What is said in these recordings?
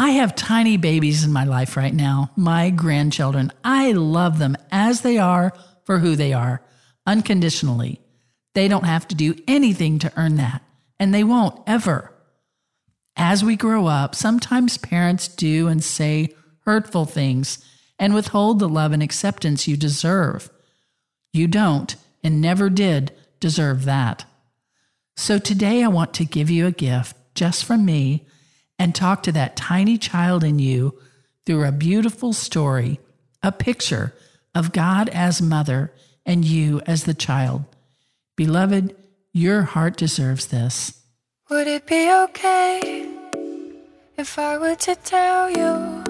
I have tiny babies in my life right now, my grandchildren. I love them as they are for who they are, unconditionally. They don't have to do anything to earn that, and they won't ever. As we grow up, sometimes parents do and say hurtful things and withhold the love and acceptance you deserve. You don't and never did deserve that. So today I want to give you a gift just from me and talk to that tiny child in you through a beautiful story, a picture of God as mother and you as the child. Beloved, your heart deserves this. Would it be okay if I were to tell you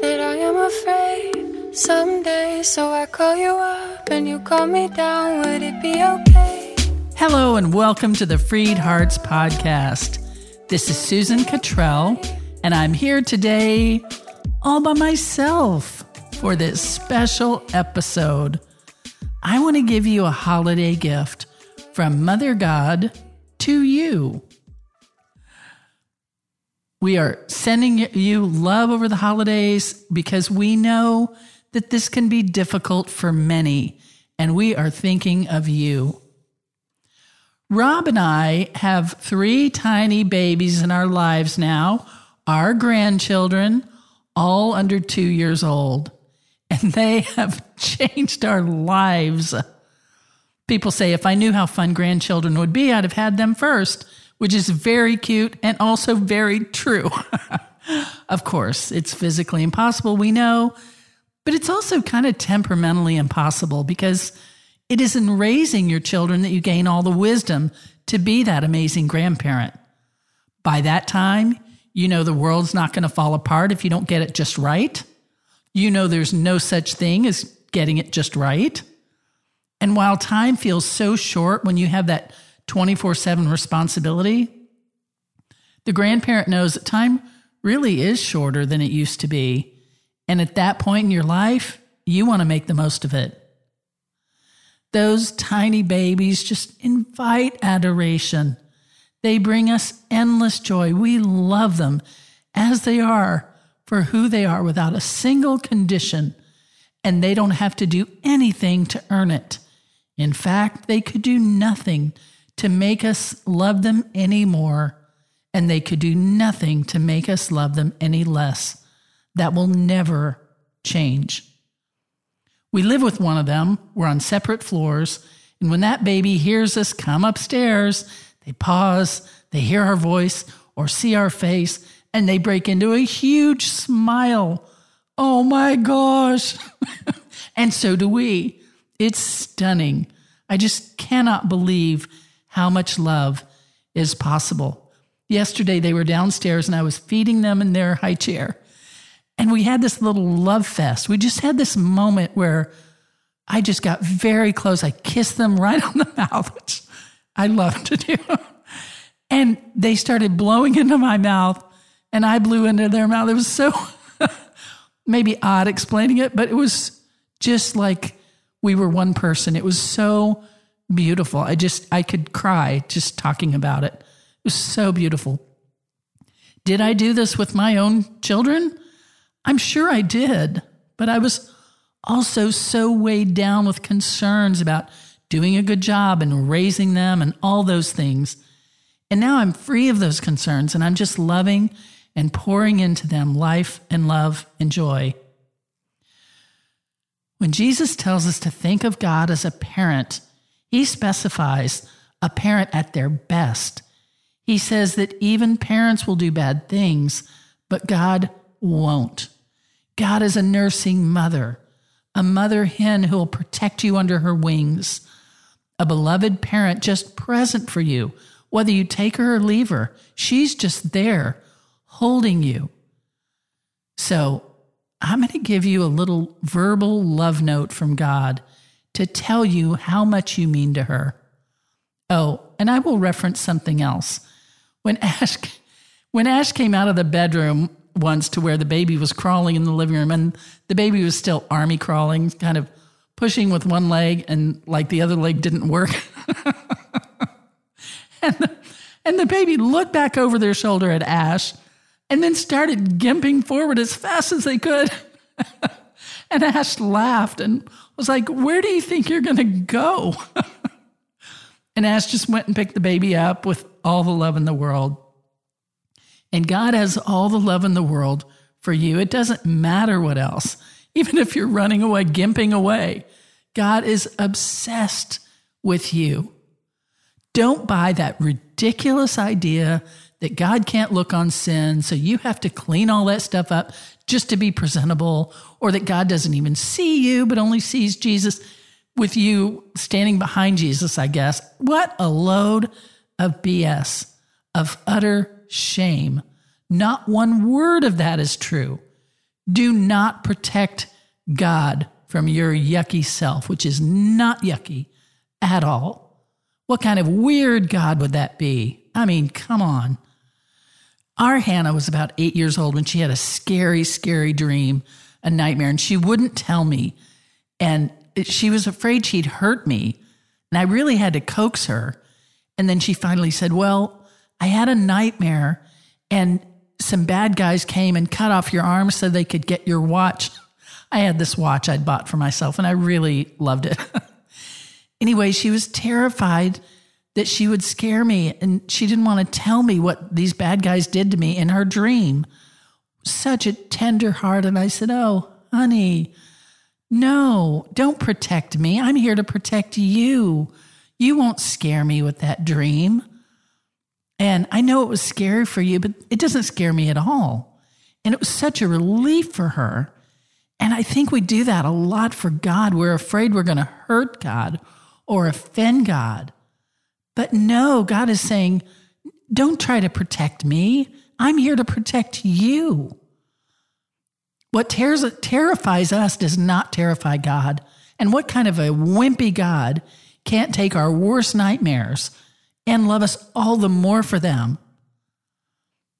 that I am afraid someday? So I call you up and you call me down. Would it be okay? Hello, and welcome to the Freed Hearts Podcast. This is Susan Cottrell, and I'm here today all by myself for this special episode. I want to give you a holiday gift from Mother God to you. We are sending you love over the holidays because we know that this can be difficult for many, and we are thinking of you. Rob and I have three tiny babies in our lives now, our grandchildren, all under two years old, and they have changed our lives. People say if I knew how fun grandchildren would be, I'd have had them first, which is very cute and also very true. of course, it's physically impossible, we know, but it's also kind of temperamentally impossible because it is in raising your children that you gain all the wisdom to be that amazing grandparent. By that time, you know the world's not going to fall apart if you don't get it just right. You know there's no such thing as getting it just right. And while time feels so short when you have that 24 7 responsibility, the grandparent knows that time really is shorter than it used to be. And at that point in your life, you want to make the most of it. Those tiny babies just invite adoration. They bring us endless joy. We love them as they are for who they are without a single condition, and they don't have to do anything to earn it. In fact, they could do nothing to make us love them any more, and they could do nothing to make us love them any less. That will never change. We live with one of them. We're on separate floors. And when that baby hears us come upstairs, they pause, they hear our voice or see our face, and they break into a huge smile. Oh my gosh. and so do we. It's stunning. I just cannot believe how much love is possible. Yesterday, they were downstairs and I was feeding them in their high chair. And we had this little love fest. We just had this moment where I just got very close. I kissed them right on the mouth, which I love to do. And they started blowing into my mouth, and I blew into their mouth. It was so maybe odd explaining it, but it was just like we were one person. It was so beautiful. I just, I could cry just talking about it. It was so beautiful. Did I do this with my own children? I'm sure I did, but I was also so weighed down with concerns about doing a good job and raising them and all those things. And now I'm free of those concerns and I'm just loving and pouring into them life and love and joy. When Jesus tells us to think of God as a parent, he specifies a parent at their best. He says that even parents will do bad things, but God won't. God is a nursing mother, a mother hen who will protect you under her wings, a beloved parent just present for you, whether you take her or leave her. She's just there holding you. So I'm going to give you a little verbal love note from God to tell you how much you mean to her. Oh, and I will reference something else. When Ash, when Ash came out of the bedroom once to where the baby was crawling in the living room and the baby was still army crawling, kind of pushing with one leg and like the other leg didn't work. and, the, and the baby looked back over their shoulder at Ash and then started gimping forward as fast as they could. and Ash laughed and was like, Where do you think you're going to go? and Ash just went and picked the baby up with all the love in the world. And God has all the love in the world for you. It doesn't matter what else. Even if you're running away, gimping away, God is obsessed with you. Don't buy that ridiculous idea that God can't look on sin, so you have to clean all that stuff up just to be presentable, or that God doesn't even see you, but only sees Jesus with you standing behind Jesus, I guess. What a load of BS, of utter shame. Not one word of that is true. Do not protect God from your yucky self, which is not yucky at all. What kind of weird God would that be? I mean, come on. Our Hannah was about eight years old when she had a scary, scary dream, a nightmare, and she wouldn't tell me. And she was afraid she'd hurt me. And I really had to coax her. And then she finally said, Well, I had a nightmare, and some bad guys came and cut off your arm so they could get your watch. I had this watch I'd bought for myself, and I really loved it. anyway, she was terrified that she would scare me and she didn't want to tell me what these bad guys did to me in her dream. Such a tender heart. And I said, Oh, honey, no, don't protect me. I'm here to protect you. You won't scare me with that dream. And I know it was scary for you, but it doesn't scare me at all. And it was such a relief for her. And I think we do that a lot for God. We're afraid we're going to hurt God or offend God. But no, God is saying, don't try to protect me. I'm here to protect you. What terrifies us does not terrify God. And what kind of a wimpy God can't take our worst nightmares and love us all the more for them?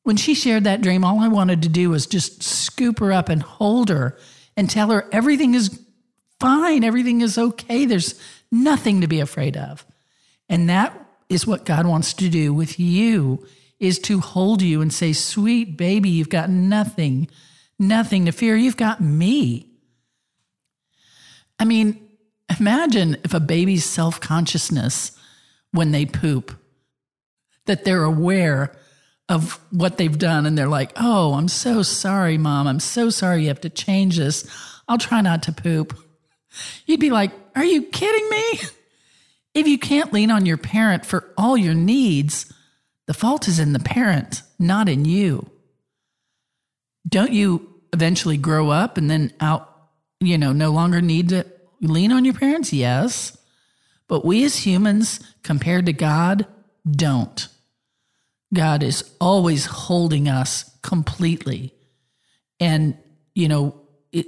When she shared that dream, all I wanted to do was just scoop her up and hold her and tell her everything is fine, everything is okay. There's nothing to be afraid of. And that is what God wants to do with you is to hold you and say, "Sweet baby, you've got nothing, nothing to fear. You've got me." I mean, imagine if a baby's self-consciousness when they poop that they're aware of what they've done and they're like, "Oh, I'm so sorry, mom. I'm so sorry you have to change this. I'll try not to poop." You'd be like, "Are you kidding me?" If you can't lean on your parent for all your needs, the fault is in the parent, not in you. Don't you eventually grow up and then out, you know, no longer need to lean on your parents? Yes. But we as humans, compared to God, don't. God is always holding us completely. And, you know, it,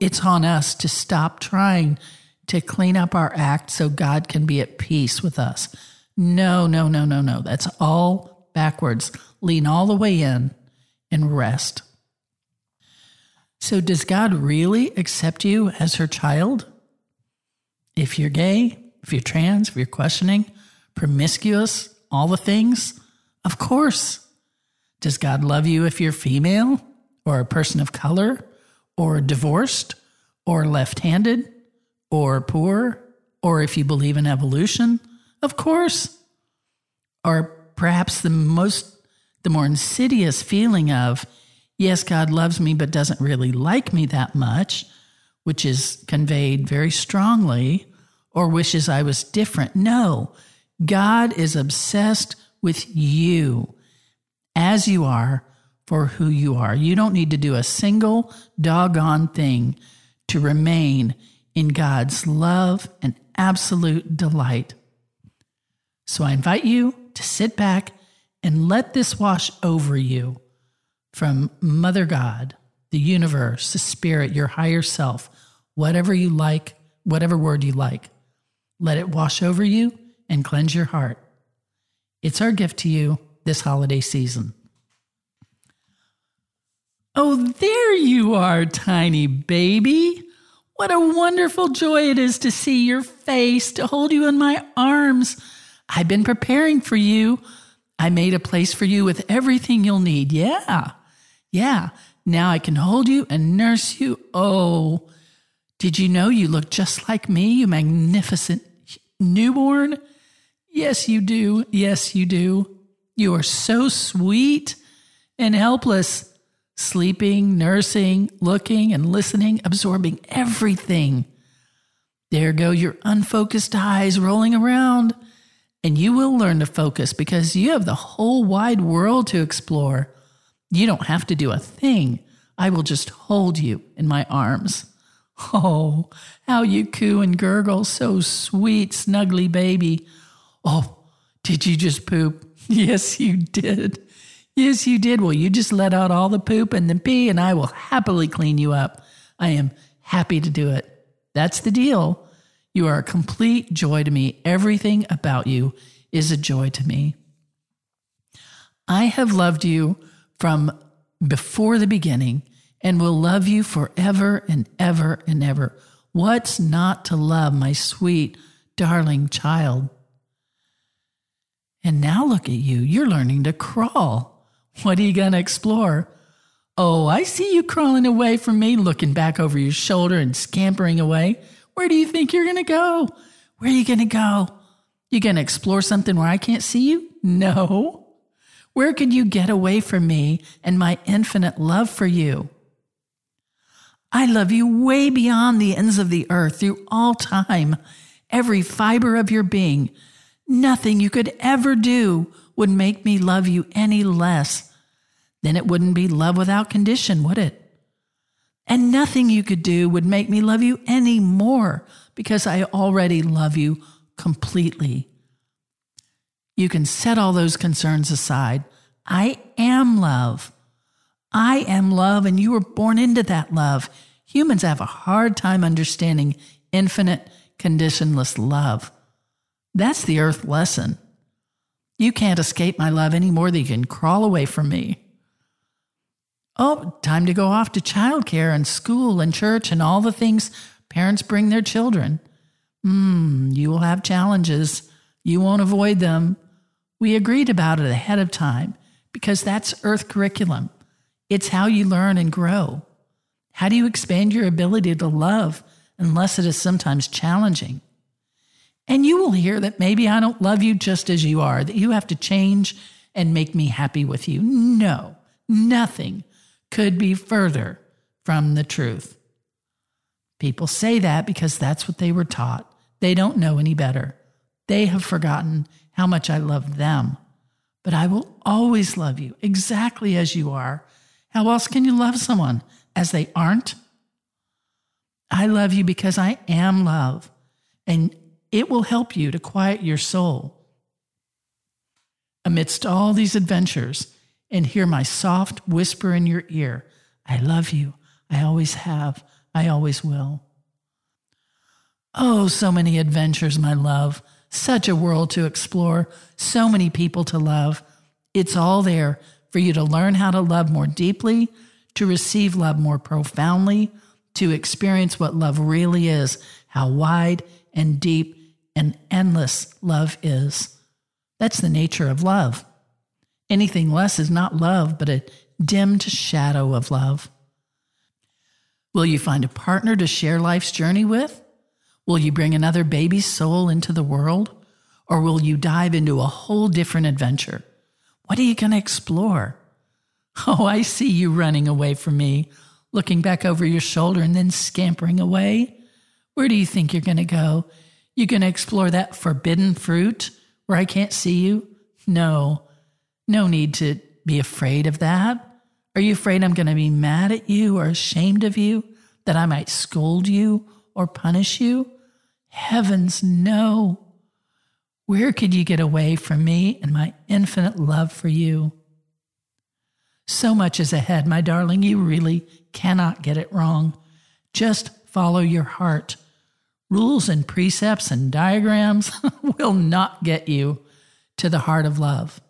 it's on us to stop trying to clean up our act so God can be at peace with us. No, no, no, no, no. That's all backwards. Lean all the way in and rest. So, does God really accept you as her child? If you're gay, if you're trans, if you're questioning, promiscuous, all the things, of course. Does God love you if you're female or a person of color or divorced or left handed? or poor, or if you believe in evolution, of course. Or perhaps the most, the more insidious feeling of, yes, God loves me, but doesn't really like me that much, which is conveyed very strongly, or wishes I was different. No, God is obsessed with you as you are for who you are. You don't need to do a single doggone thing to remain in God's love and absolute delight. So I invite you to sit back and let this wash over you from Mother God, the universe, the spirit, your higher self, whatever you like, whatever word you like. Let it wash over you and cleanse your heart. It's our gift to you this holiday season. Oh, there you are, tiny baby. What a wonderful joy it is to see your face, to hold you in my arms. I've been preparing for you. I made a place for you with everything you'll need. Yeah. Yeah, now I can hold you and nurse you. Oh, did you know you look just like me, you magnificent newborn? Yes, you do. Yes, you do. You are so sweet and helpless, sleeping, nursing, looking, and listening, absorbing everything. There go your unfocused eyes rolling around, and you will learn to focus because you have the whole wide world to explore. You don't have to do a thing. I will just hold you in my arms. Oh, how you coo and gurgle, so sweet, snuggly baby. Oh, did you just poop? Yes, you did. Yes, you did. Well, you just let out all the poop and the pee, and I will happily clean you up. I am happy to do it. That's the deal. You are a complete joy to me. Everything about you is a joy to me. I have loved you from before the beginning and will love you forever and ever and ever. What's not to love, my sweet, darling child? And now look at you. You're learning to crawl. What are you going to explore? Oh, I see you crawling away from me, looking back over your shoulder and scampering away. Where do you think you're going to go? Where are you going to go? You going to explore something where I can't see you? No. Where could you get away from me and my infinite love for you? I love you way beyond the ends of the earth through all time, every fiber of your being. Nothing you could ever do would make me love you any less. Then it wouldn't be love without condition, would it? And nothing you could do would make me love you any more because I already love you completely. You can set all those concerns aside. I am love. I am love, and you were born into that love. Humans have a hard time understanding infinite, conditionless love. That's the earth lesson. You can't escape my love any more than you can crawl away from me. Oh, time to go off to childcare and school and church and all the things parents bring their children. Hmm, you will have challenges. You won't avoid them. We agreed about it ahead of time because that's Earth curriculum. It's how you learn and grow. How do you expand your ability to love unless it is sometimes challenging? And you will hear that maybe I don't love you just as you are, that you have to change and make me happy with you. No, nothing could be further from the truth. People say that because that's what they were taught. They don't know any better. They have forgotten how much I love them. But I will always love you exactly as you are. How else can you love someone as they aren't? I love you because I am love. And it will help you to quiet your soul. Amidst all these adventures, and hear my soft whisper in your ear I love you. I always have. I always will. Oh, so many adventures, my love. Such a world to explore. So many people to love. It's all there for you to learn how to love more deeply, to receive love more profoundly, to experience what love really is, how wide and deep and endless love is. That's the nature of love. Anything less is not love, but a dimmed shadow of love. Will you find a partner to share life's journey with? Will you bring another baby soul into the world? Or will you dive into a whole different adventure? What are you going to explore? Oh, I see you running away from me, looking back over your shoulder and then scampering away. Where do you think you're going to go? You going to explore that forbidden fruit where I can't see you? No, no need to be afraid of that. Are you afraid I'm going to be mad at you or ashamed of you, that I might scold you or punish you? Heavens, no. Where could you get away from me and my infinite love for you? So much is ahead, my darling. You really cannot get it wrong. Just follow your heart. Rules and precepts and diagrams will not get you to the heart of love.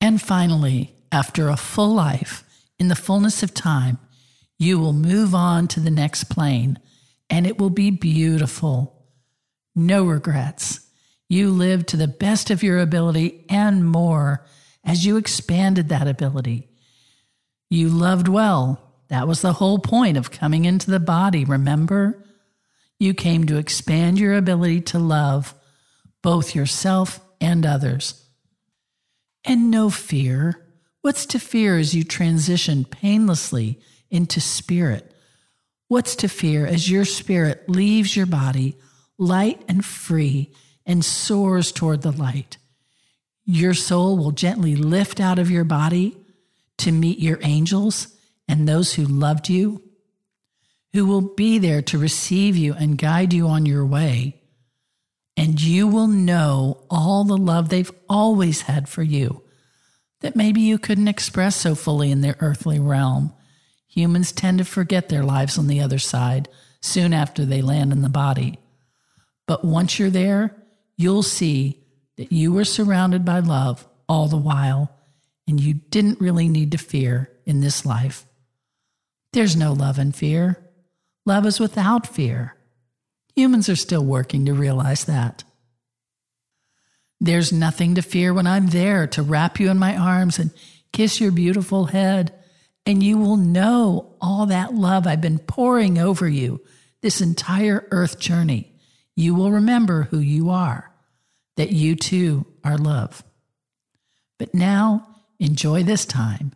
And finally, after a full life, in the fullness of time, you will move on to the next plane and it will be beautiful. No regrets. You lived to the best of your ability and more as you expanded that ability. You loved well. That was the whole point of coming into the body, remember? You came to expand your ability to love both yourself and others. And no fear. What's to fear as you transition painlessly into spirit? What's to fear as your spirit leaves your body light and free and soars toward the light? Your soul will gently lift out of your body to meet your angels and those who loved you, who will be there to receive you and guide you on your way. And you will know all the love they've always had for you that maybe you couldn't express so fully in their earthly realm. Humans tend to forget their lives on the other side soon after they land in the body. But once you're there, you'll see that you were surrounded by love all the while, and you didn't really need to fear in this life. There's no love in fear. Love is without fear. Humans are still working to realize that. There's nothing to fear when I'm there to wrap you in my arms and kiss your beautiful head, and you will know all that love I've been pouring over you this entire earth journey. You will remember who you are, that you too are love. But now, enjoy this time.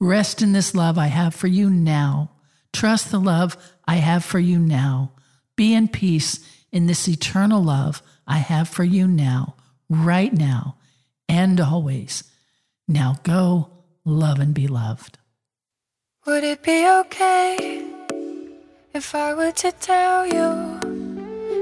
Rest in this love I have for you now. Trust the love I have for you now. Be in peace in this eternal love I have for you now right now and always. Now go love and be loved. Would it be okay if I were to tell you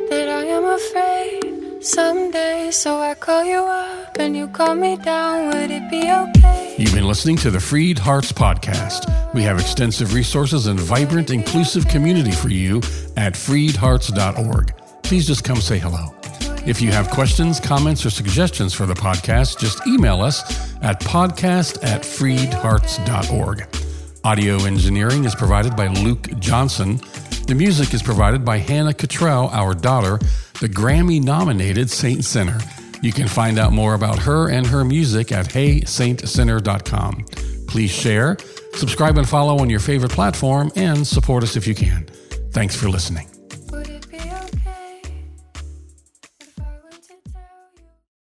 that I am afraid someday? So I call you up and you call me down. Would it be okay? You've been listening to the Freed Hearts Podcast. We have extensive resources and vibrant, inclusive community for you at freedhearts.org. Please just come say hello. If you have questions, comments, or suggestions for the podcast, just email us at podcast at freedhearts.org. Audio engineering is provided by Luke Johnson. The music is provided by Hannah Cottrell, our daughter, the Grammy nominated Saint Sinner. You can find out more about her and her music at heysaintsinner.com. Please share, subscribe, and follow on your favorite platform, and support us if you can. Thanks for listening.